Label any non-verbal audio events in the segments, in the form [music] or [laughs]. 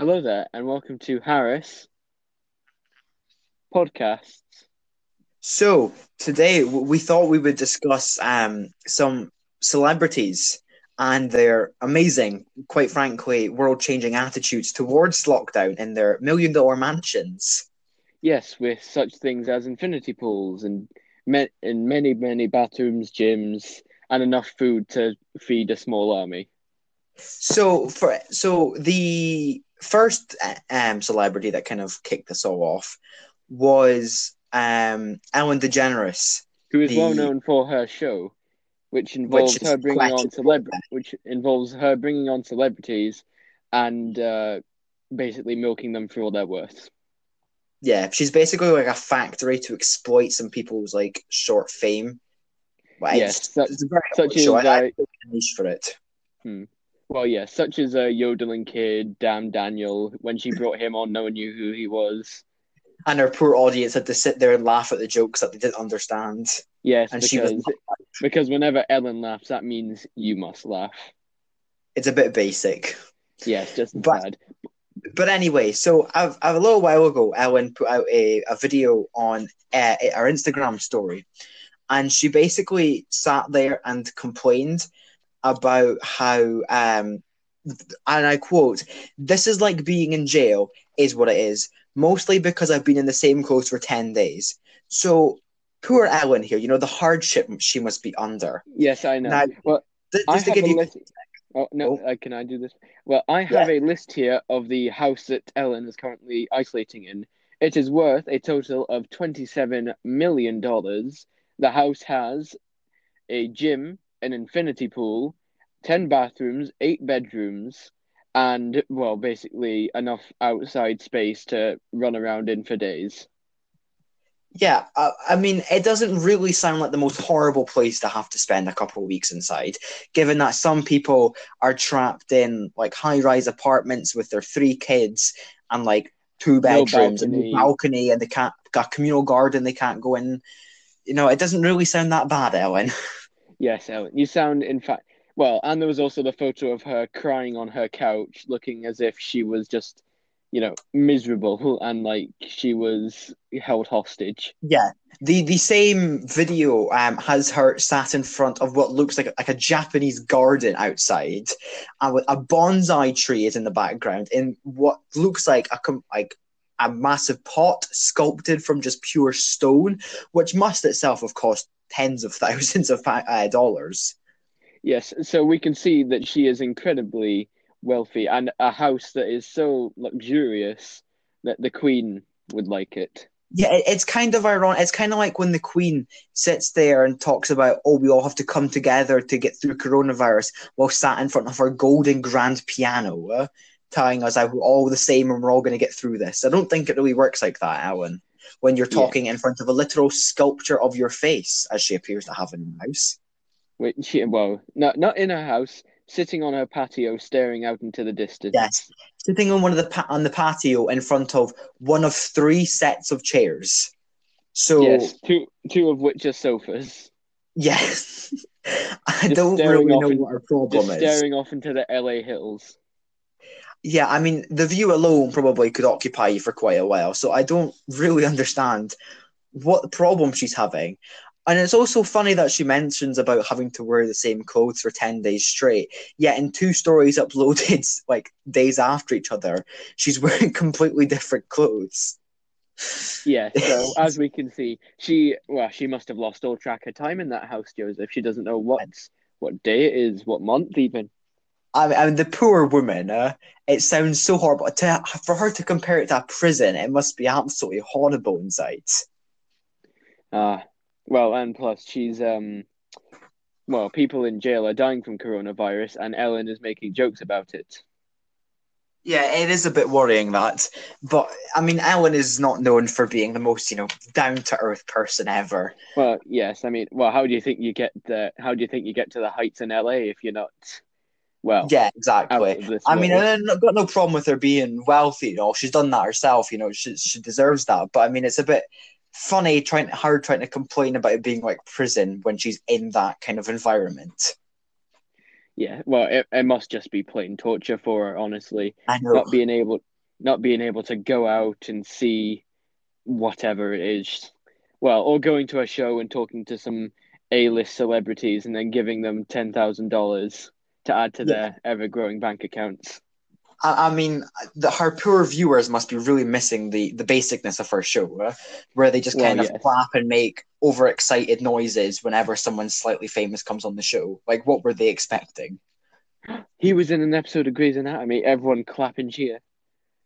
Hello there, and welcome to Harris Podcasts. So today we thought we would discuss um, some celebrities and their amazing, quite frankly, world-changing attitudes towards lockdown in their million-dollar mansions. Yes, with such things as infinity pools and me- and many, many bathrooms, gyms, and enough food to feed a small army. So for so the first um, celebrity that kind of kicked this all off was um, Ellen DeGeneres. Who is The- well known for her show, which involves is her bringing on questionable. celebr- which involves her bringing on celebrities and uh, basically milking them for all their worth. Yeah, she's basically like a factory to exploit some people's like short fame. Well, Yes, it's, such- it's a very such show. as, I, I think there's a niche for it. Well, yeah, such as a yodeling kid, Damn Daniel. When she brought him on, no one knew who he was. and her poor audience had to sit there and laugh at the jokes that they didn't understand. Yes, And she was because because whenever Ellen laughs, that means you must laugh. It's a bit basic. Yes, just But- bad. But anyway, so I've, I've a little while ago, Ellen put out a, a video on uh, our Instagram story, and she basically sat there and complained about how, um, and I quote, "This is like being in jail, is what it is. Mostly because I've been in the same clothes for ten days. So poor Ellen here, you know the hardship she must be under. Yes, I know. Now, well, Th- I Just to have a you, list. Oh no, uh, can I do this? Well, I have a list here of the house that Ellen is currently isolating in. It is worth a total of twenty-seven million dollars. The house has a gym, an infinity pool, ten bathrooms, eight bedrooms, and well, basically enough outside space to run around in for days. Yeah, I, I mean, it doesn't really sound like the most horrible place to have to spend a couple of weeks inside, given that some people are trapped in like high rise apartments with their three kids and like two bedrooms and balcony. a balcony, and they can't got a communal garden they can't go in. You know, it doesn't really sound that bad, Ellen. [laughs] Yes, Ellen, you sound, in fact, well, and there was also the photo of her crying on her couch, looking as if she was just, you know, miserable and like she was held hostage. Yeah, the the same video um has her sat in front of what looks like like a Japanese garden outside, and a bonsai tree is in the background in what looks like a like a massive pot sculpted from just pure stone, which must itself have cost tens of [laughs] thousands of uh, dollars. Yes, so we can see that she is incredibly wealthy and a house that is so luxurious that the Queen would like it. Yeah, it's kind of ironic. It's kind of like when the Queen sits there and talks about, oh, we all have to come together to get through coronavirus while sat in front of her golden grand piano, uh, telling us how we're all the same and we're all going to get through this. I don't think it really works like that, Ellen, when you're Yeah. talking in front of a literal sculpture of your face, as she appears to have in her house. Which, [laughs] well, not not in her house, sitting on her patio, staring out into the distance. Yes, sitting on one of the pa- on the patio in front of one of three sets of chairs. So Yes, two two of which are sofas. yes, [laughs] I Just don't really know in- what her problem Just is. staring off into the LA hills. Yeah, I mean, the view alone probably could occupy you for quite a while. So I don't really understand what problem she's having. And it's also funny that she mentions about having to wear the same clothes for 10 days straight. Yet in two stories uploaded [laughs] like days after each other, she's [laughs] wearing completely different clothes. Yeah, so [laughs] as we can see, she well, she must have lost all track of time in that house, Joseph. She doesn't know what what day it is, what month even. I mean, I mean the poor woman, uh, it sounds so horrible. To, for her to compare it to a prison, it must be absolutely horrible inside. Ah, well, and plus she's um, well, people in jail are dying from coronavirus, and Ellen is making jokes about it. Yeah, it is a bit worrying that. But I mean, Ellen is not known for being the most, you know, down to earth person ever. Well, yes, I mean, well, how do you think you get the how do you think you get to the heights in LA if you're not well Yeah, exactly. I mean. I've got no problem with her being wealthy. You know, she's done that herself. You know, she she deserves that. But I mean, it's a bit funny trying her trying to complain about it being like prison when she's in that kind of environment. Yeah, well, it, it must just be plain torture for her, honestly. I know. Not being able, not being able to go out and see whatever it is. Well, or going to a show and talking to some A-list celebrities and then giving them ten thousand dollars to add to Yeah. their ever-growing bank accounts. I, I mean, the, her poor viewers must be really missing the, the basicness of her show, uh, where they just Well, kind of yes. clap and make overexcited noises whenever someone slightly famous comes on the show. Like, what were they expecting? He was in an episode of Grey's Anatomy. Everyone clap and cheer.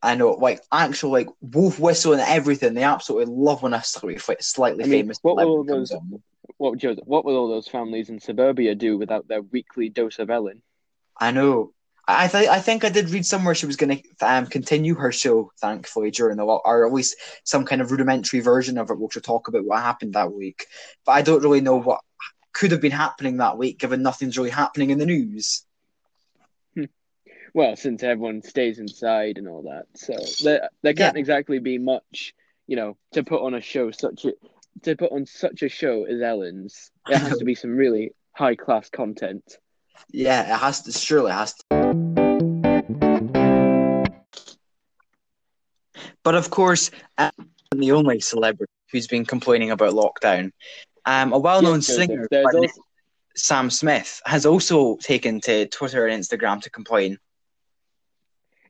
I know, like, actual, like, wolf whistle and everything. They absolutely love when a slightly, slightly I mean, famous what were all those- on. What would you- what will all those families in suburbia do without their weekly dose of Ellen? I know. I th- I think I did read somewhere she was going to um, continue her show, thankfully, during the lot, or at least some kind of rudimentary version of it, which will talk about what happened that week. But I don't really know what could have been happening that week, given nothing's really happening in the news. Well, since everyone stays inside and all that, so there there can't exactly be much, you know, to put on a show such a to put on such a show as Ellen's. It has to be [laughs] some really high class content. Yeah, it has to. Surely it has to. But of course, um, the only celebrity who's been complaining about lockdown, um, a well-known Yes, singer, also- Sam Smith, has also taken to Twitter and Instagram to complain.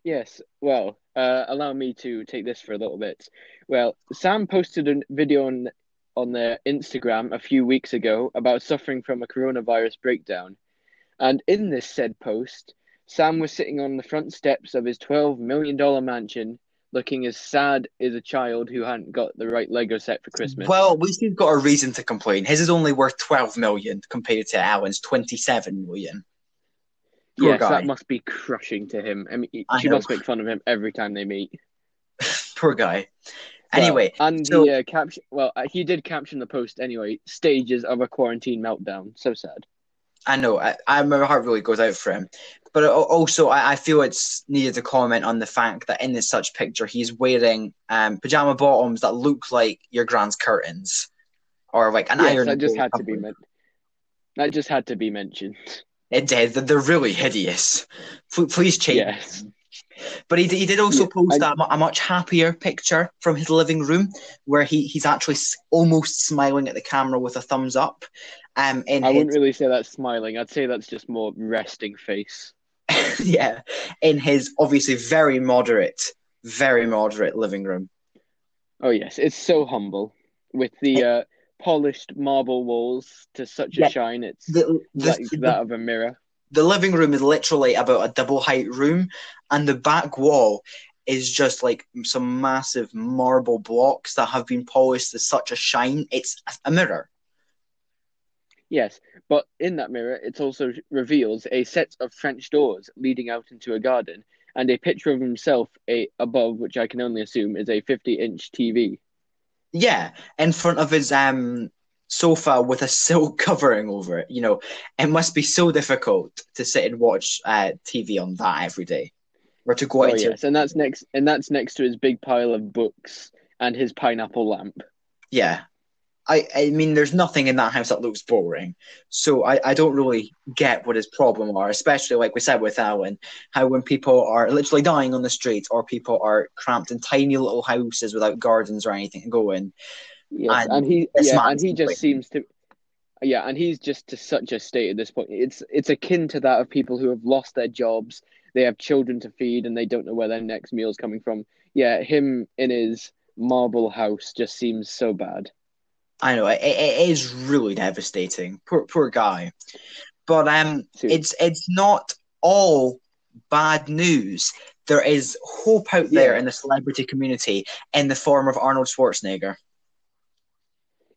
Yes, well, uh, allow me to take this for a little bit. Well, Sam posted a video on on their Instagram a few weeks ago about suffering from a coronavirus breakdown, and in this said post, Sam was sitting on the front steps of his twelve million dollar mansion, looking as sad as a child who hadn't got the right Lego set for Christmas. Well, at least he's got a reason to complain. His is only worth 12 million compared to Ellen's 27 million. Poor yes, guy. that must be crushing to him. I mean, she know. must make fun of him every time they meet. [laughs] Poor guy. Well, Anyway, and so- the uh, caption. Well, uh, he did caption the post anyway. Stages of a quarantine meltdown. So sad. I know, I, I, my heart really goes out for him. But also, I, I feel it's needed to comment on the fact that in this such picture, he's wearing um, pajama bottoms that look like your grand's curtains, or like an yes, iron. that just had to be meant. That just had to be mentioned. It did. They're really hideous. Please change. Yes. But he, he did also Yeah, post I- a, a much happier picture from his living room where he, he's actually almost smiling at the camera with a thumbs up. Um, in I his, wouldn't really say that's smiling. I'd say that's just more resting face. [laughs] yeah, in his obviously very moderate, very moderate living room. Oh yes, it's so humble with the uh, polished marble walls to such a Yeah. shine. It's The, the, like the, that of a mirror. The living room is literally about a double height room, and the back wall is just like some massive marble blocks that have been polished to such a shine. It's a mirror. Yes, but in that mirror, it also reveals a set of French doors leading out into a garden and a picture of himself a, above, which I can only assume is a 50 inch TV. Yeah, in front of his um sofa with a silk [laughs] covering over it. You know, it must be so difficult to sit and watch uh, TV on that every day, or to go out Oh, into yes, and that's next, and that's next to his big pile of books and his pineapple lamp. yeah. I, I mean, there's nothing in that house that looks boring. So I, I don't really get what his problem are, especially like we said with Ellen, how when people are literally dying on the streets or people are cramped in tiny little houses without gardens or anything to go in. Yes, And and he, yeah, and he just seems to, yeah, and he's just to such a state at this point. It's it's akin to that of people who have lost their jobs, they have children to feed, and they don't know where their next meal's coming from. Yeah, him in his marble house just seems so bad. I know it, it is really devastating. Poor poor guy. But um, too. it's it's not all bad news. There is hope out there Yeah. in the celebrity community in the form of Arnold Schwarzenegger.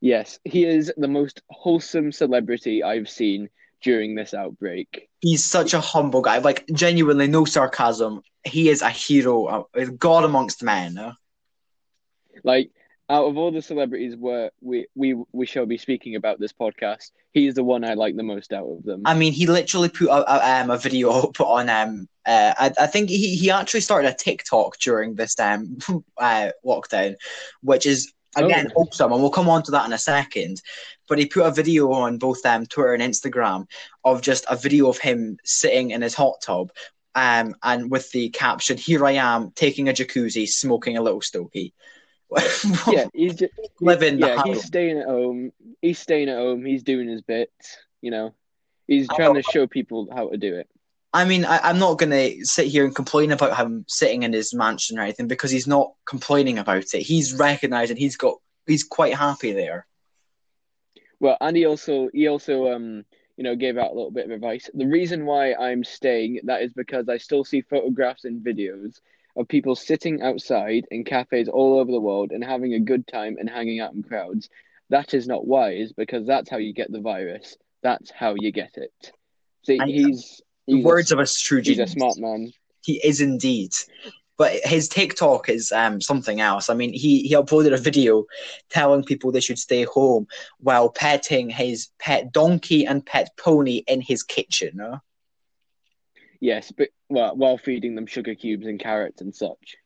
Yes, he is the most wholesome celebrity I've seen during this outbreak. He's such a humble guy. Like genuinely, no sarcasm. He is a hero, a god amongst men. Like out of all the celebrities where we we we shall be speaking about this podcast, he's the one I like the most out of them. I mean, he literally put a, a, um, a video up on um. Uh, I, I think he, he actually started a TikTok during this um [laughs] uh, lockdown, which is again Oh. wholesome, and we'll come on to that in a second. But he put a video on both um, Twitter and Instagram of just a video of him sitting in his hot tub, um, and with the caption, "Here I am taking a jacuzzi, smoking a little stogie." [laughs] Yeah, he's just, living yeah, he's staying at home. He's staying at home. He's doing his bit. You know, he's Oh. trying to show people how to do it. I mean, I, I'm not going to sit here and complain about him sitting in his mansion or anything because he's not complaining about it. He's recognizing he's got he's quite happy there. Well, and he also he also um you know gave out a little bit of advice. The reason why I'm staying that is because I still see photographs and videos of people sitting outside in cafes all over the world and having a good time and hanging out in crowds. That is not wise because that's how you get the virus. That's how you get it. See, And he's, The words a, of a true he's a genius. smart man. He is indeed. But his TikTok is um, something else. I mean, he, he uploaded a video telling people they should stay home while petting his pet donkey and pet pony in his kitchen. huh? Yes, but well, while feeding them sugar cubes and carrots and such.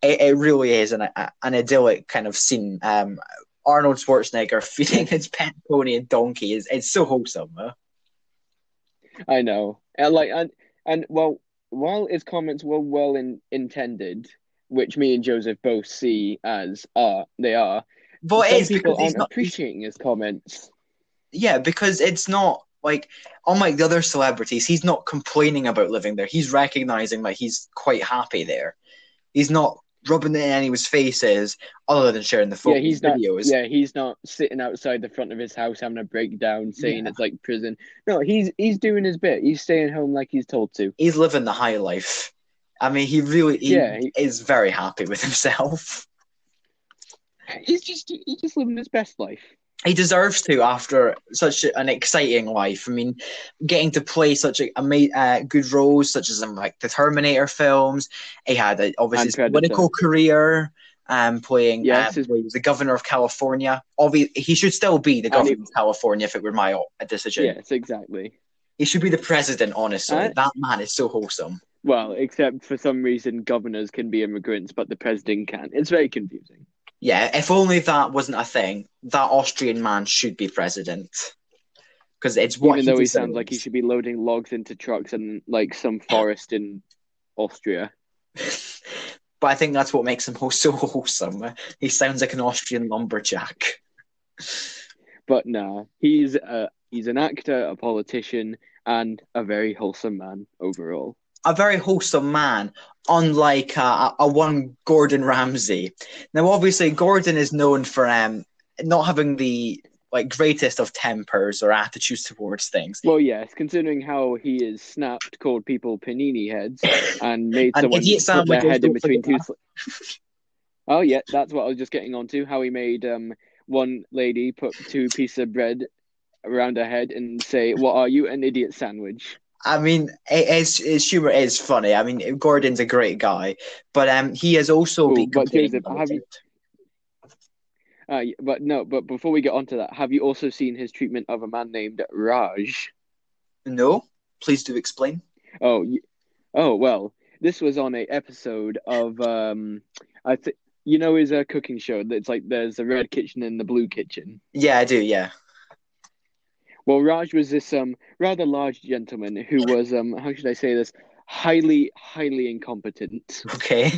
It, it really is an, a, an idyllic kind of scene. Um, Arnold Schwarzenegger [laughs] feeding his pet pony and donkey is it's so wholesome. Huh? I know, and like, and and well, while his comments were well in, intended, which me and Joseph both see as are they are, But some people because he's aren't not. appreciating his comments. Yeah, because it's not like unlike the other celebrities, he's not complaining about living there. He's recognizing that he's quite happy there. He's not rubbing it in anyone's faces other than sharing the photos yeah, he's not. videos. Yeah, he's not sitting outside the front of his house having a breakdown, saying Yeah. it's like prison. No, he's he's doing his bit. He's staying home like he's told to. He's living the high life. I mean, he really he Yeah, he- is very happy with himself. He's just he's just living his best life. He deserves to after such an exciting life. I mean, getting to play such a, ama- uh, good roles, such as in like the Terminator films. He had a, obviously his political career, um, playing. Yes, uh, was the governor of California. Obviously, he should still be the governor he- of California if it were my uh, decision. Yes, exactly. He should be the president. Honestly, Uh, that man is so wholesome. Well, except for some reason, governors can be immigrants, but the president can't. It's very confusing. Yeah, if only that wasn't a thing, that Austrian man should be president. Because it's what Even though he sounds like he should be loading logs into trucks in like some forest in Austria. [laughs] but I think that's what makes him [laughs] so wholesome. He sounds like an Austrian lumberjack. But nah, he's a he's an actor, a politician, and a very wholesome man overall. A very wholesome man, unlike uh, a, one Gordon Ramsay. Now, obviously, Gordon is known for um not having the like greatest of tempers or attitudes towards things. Well, yes, considering how he is snapped, called people panini heads, and made [laughs] And someone put their head in between two. Oh yeah, that's what I was just getting onto. How he made um one lady put two pieces of bread around her head and say, "What are you, an idiot sandwich?" I mean, it is, his humor is funny. I mean, Gordon's a great guy, but um, he has also Ooh, been but about have you- Uh, but no, but before we get onto that, have you also seen his treatment of a man named Raj? No, please do explain. Oh, oh well, this was on a episode of um, I think you know his uh, cooking show. That's like there's a red kitchen and the blue kitchen. Yeah, I do. Yeah. Well, Raj was this um rather large gentleman who was um how should I say this highly highly incompetent, Okay.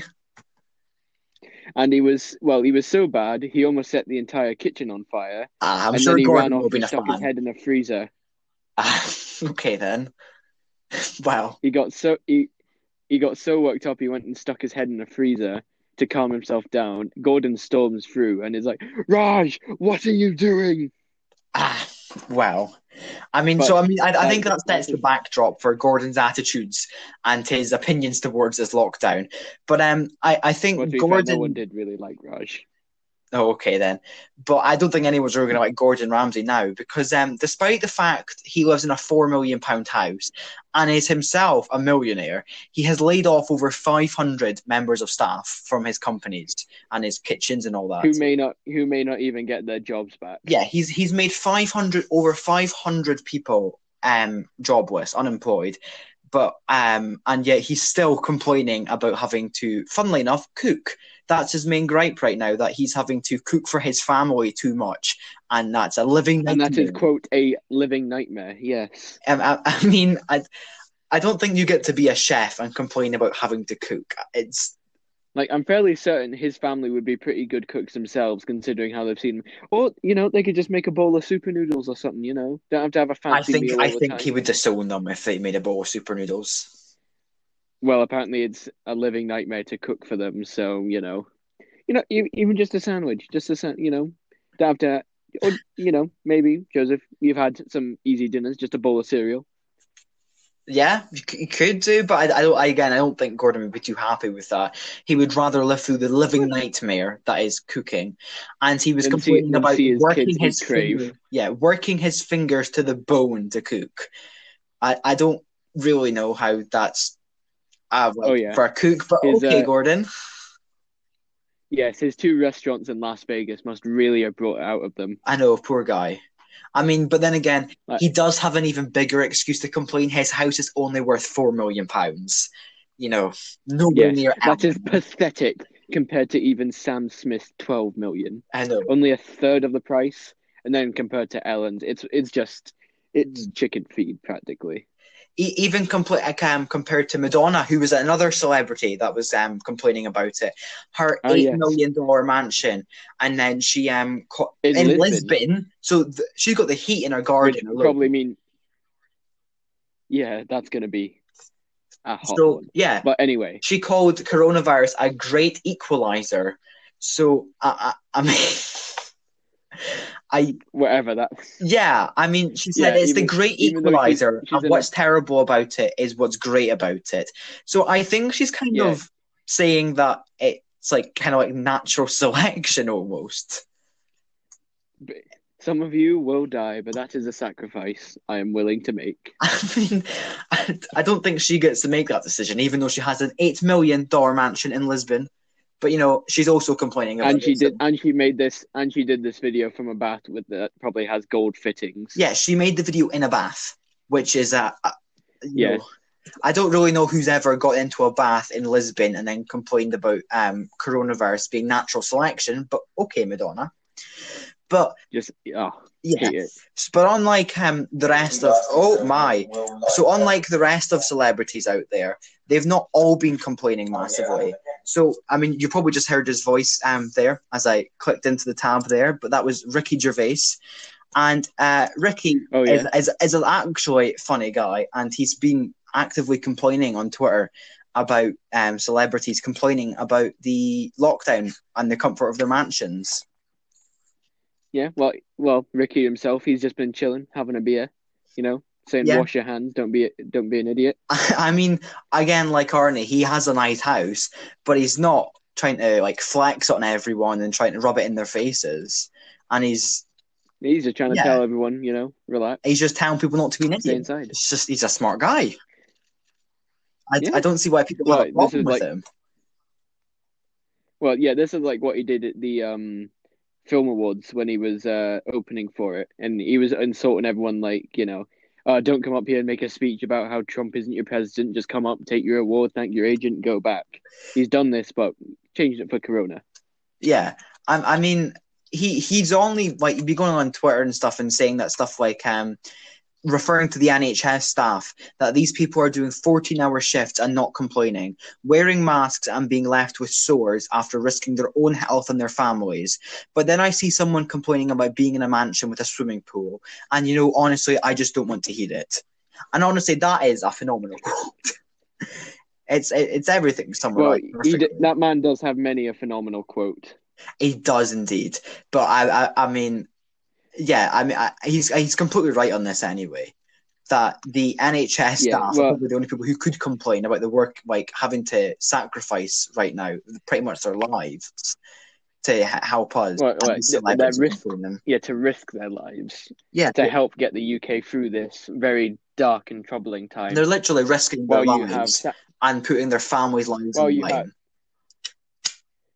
and he was well he was so bad he almost set the entire kitchen on fire, Ah, I'm and sure then he Gordon ran off and stuck his head in a freezer. Ah, [laughs] okay then. [laughs] Wow. He got so he he got so worked up he went and stuck his head in a freezer to calm himself down. Gordon storms through and is like, Raj, what are you doing? Ah, wow. I mean, But, so I mean, I, I think that sets the backdrop for Gordon's attitudes and his opinions towards this lockdown. But um, I, I think Well, to fair, Gordon. no one did really like Raj. Oh, okay then. But I don't think anyone's really going to like Gordon Ramsay now because um, despite the fact he lives in a four million pound house and is himself a millionaire, he has laid off over 500 members of staff from his companies and his kitchens and all that. Who may not who may not even get their jobs back. yeah, he's he's made 500 over 500 people um jobless, unemployed. but um, and yet he's still complaining about having to, funnily enough, cook. That's his main gripe right now that he's having to cook for his family too much, and that's a living nightmare. And that is quote a living nightmare. Yes. Um, I, I mean, I, I don't think you get to be a chef and complain about having to cook. It's like I'm fairly certain his family would be pretty good cooks themselves, considering how they've seen him. Or you know, they could just make a bowl of super noodles or something. You know, don't have to have a fancy I think. I think time. he would disown them if they made a bowl of super noodles. Well, apparently it's a living nightmare to cook for them. So you know, you know, even just a sandwich, just a you know, don't have to. Or you know, maybe Joseph, you've had some easy dinners, just a bowl of cereal. Yeah, you, could do, but I, I don't. I, again, I don't think Gordon would be too happy with that. He would rather live through the living nightmare that is cooking, and he was Than see- complaining about his working his crave. finger- yeah, working his fingers to the bone to cook. I, I don't really know how that's Oh, yeah. for a cook, but His, okay, uh, Gordon. Yes, his two restaurants in Las Vegas must really have brought out of them. I know, poor guy. I mean, but then again, Like- he does have an even bigger excuse to complain. His house is only worth four million pounds. You know, nowhere Yes, near. that is pathetic compared to even Sam Smith's twelve million. I know. Only a third of the price, and then compared to Ellen's, it's it's just it's Mm. chicken feed practically. Even compl- um, compared to Madonna, who was another celebrity that was um, complaining about it. Her Oh, eight yes. million dollar mansion, and then she um co- In in, Lisbon. Lisbon. So th- she's got the heat in her garden. probably mean, yeah, that's gonna be So one. yeah, But anyway, she called coronavirus a great equalizer. So I, I, I mean, [laughs] I whatever that. yeah, I mean, she said Yeah, it's the great even though she's- equalizer, she's and what's terrible about it is what's great about it. So I think she's kind Yeah. of saying that it's like kind of like natural [laughs] selection almost. Some of you will die, but that is a sacrifice I am willing to make. [laughs] I mean, I, I don't think she gets to make that decision, even though she has an eight million dollar mansion in Lisbon. But you know, she's also complaining about And she it, did, so- and she made this, and she did this video from a bath with that probably has gold fittings. Yeah, she made the video in a bath, which is a, a Yeah. know, I don't really know who's ever got into a bath in Lisbon and then complained about um, coronavirus being natural selection. But okay, Madonna. But just oh, yeah, but unlike um, the rest of oh my, so unlike the rest of celebrities out there, they've not all been complaining massively. So I mean, you probably just heard his voice um there as I clicked into the tab there, but that was Ricky Gervais, and uh, Ricky Oh is, is, is an actually funny guy, and he's been actively complaining on Twitter about um, celebrities complaining about the lockdown and the comfort of their mansions. yeah. Well, well, Ricky himself, he's just been chilling, having a beer, you know, saying Yeah. wash your hands, don't be, don't be an idiot. [laughs] I mean, again, like Arnie, he has a nice house, but he's not trying to like flex on everyone and trying to rub it in their faces. And he's He's just trying to Yeah. tell everyone, you know, relax, he's just telling people not to be an idiot. inside. It's just he's a smart guy. I, Yeah. I don't see why people Well, have a problem with like- him. Well, yeah, this is like what he did at the um film awards when he was uh opening for it, and he was insulting everyone like, you know, uh, don't come up here and make a speech about how Trump isn't your president. Just come up, take your award, thank your agent, go back. He's done this, but changed it for Corona. Yeah, I, I mean, he he's only like he'd be going on Twitter and stuff and saying that stuff like um, referring to the NHS staff that these people are doing fourteen hour shifts and not complaining, wearing masks and being left with sores after risking their own health and their families. But then I see someone complaining about being in a mansion with a swimming pool, and you know, honestly, I just don't want to hear it. And honestly, that is a phenomenal [laughs] quote. It's it, it's everything. Someone Well, like d- that man does have many a phenomenal quote. He does indeed, but I, I, I mean, yeah, I mean, I, he's he's completely right on this anyway. That the NHS Yeah, staff well- are probably the only people who could complain about the work, like having to sacrifice right now, pretty much their lives to help us. Well, and well, the they're celebrities risk-. Yeah, to risk their lives Yeah, to help get the UK through this very dark and troubling time. they're literally risking their lives Sa- and putting their families' lives you the line. have-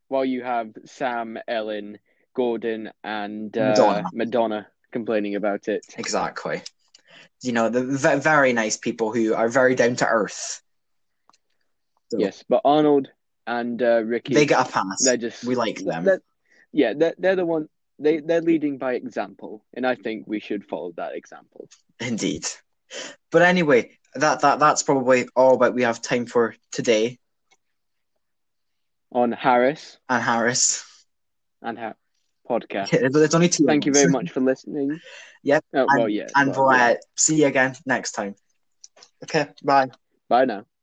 while you have Sam, Ellen, Gordon, and uh, Madonna. Madonna complaining about it. Exactly. you know, the very nice people who are very down to earth. So Yes, but Arnold and uh, Ricky, they get a pass. they're just we like them. they're- yeah, they're, they're the one. They they're leading by example, and I think we should follow that example. Indeed. But anyway, that, that that's probably all that we have time for today. On Harris And Harris. and Har- podcast. Yeah, there's only two. Thank you very much for listening. [laughs] Yep, Oh, well, yeah. And well, we'll yeah. uh, see you again next time. Okay, bye. Bye now.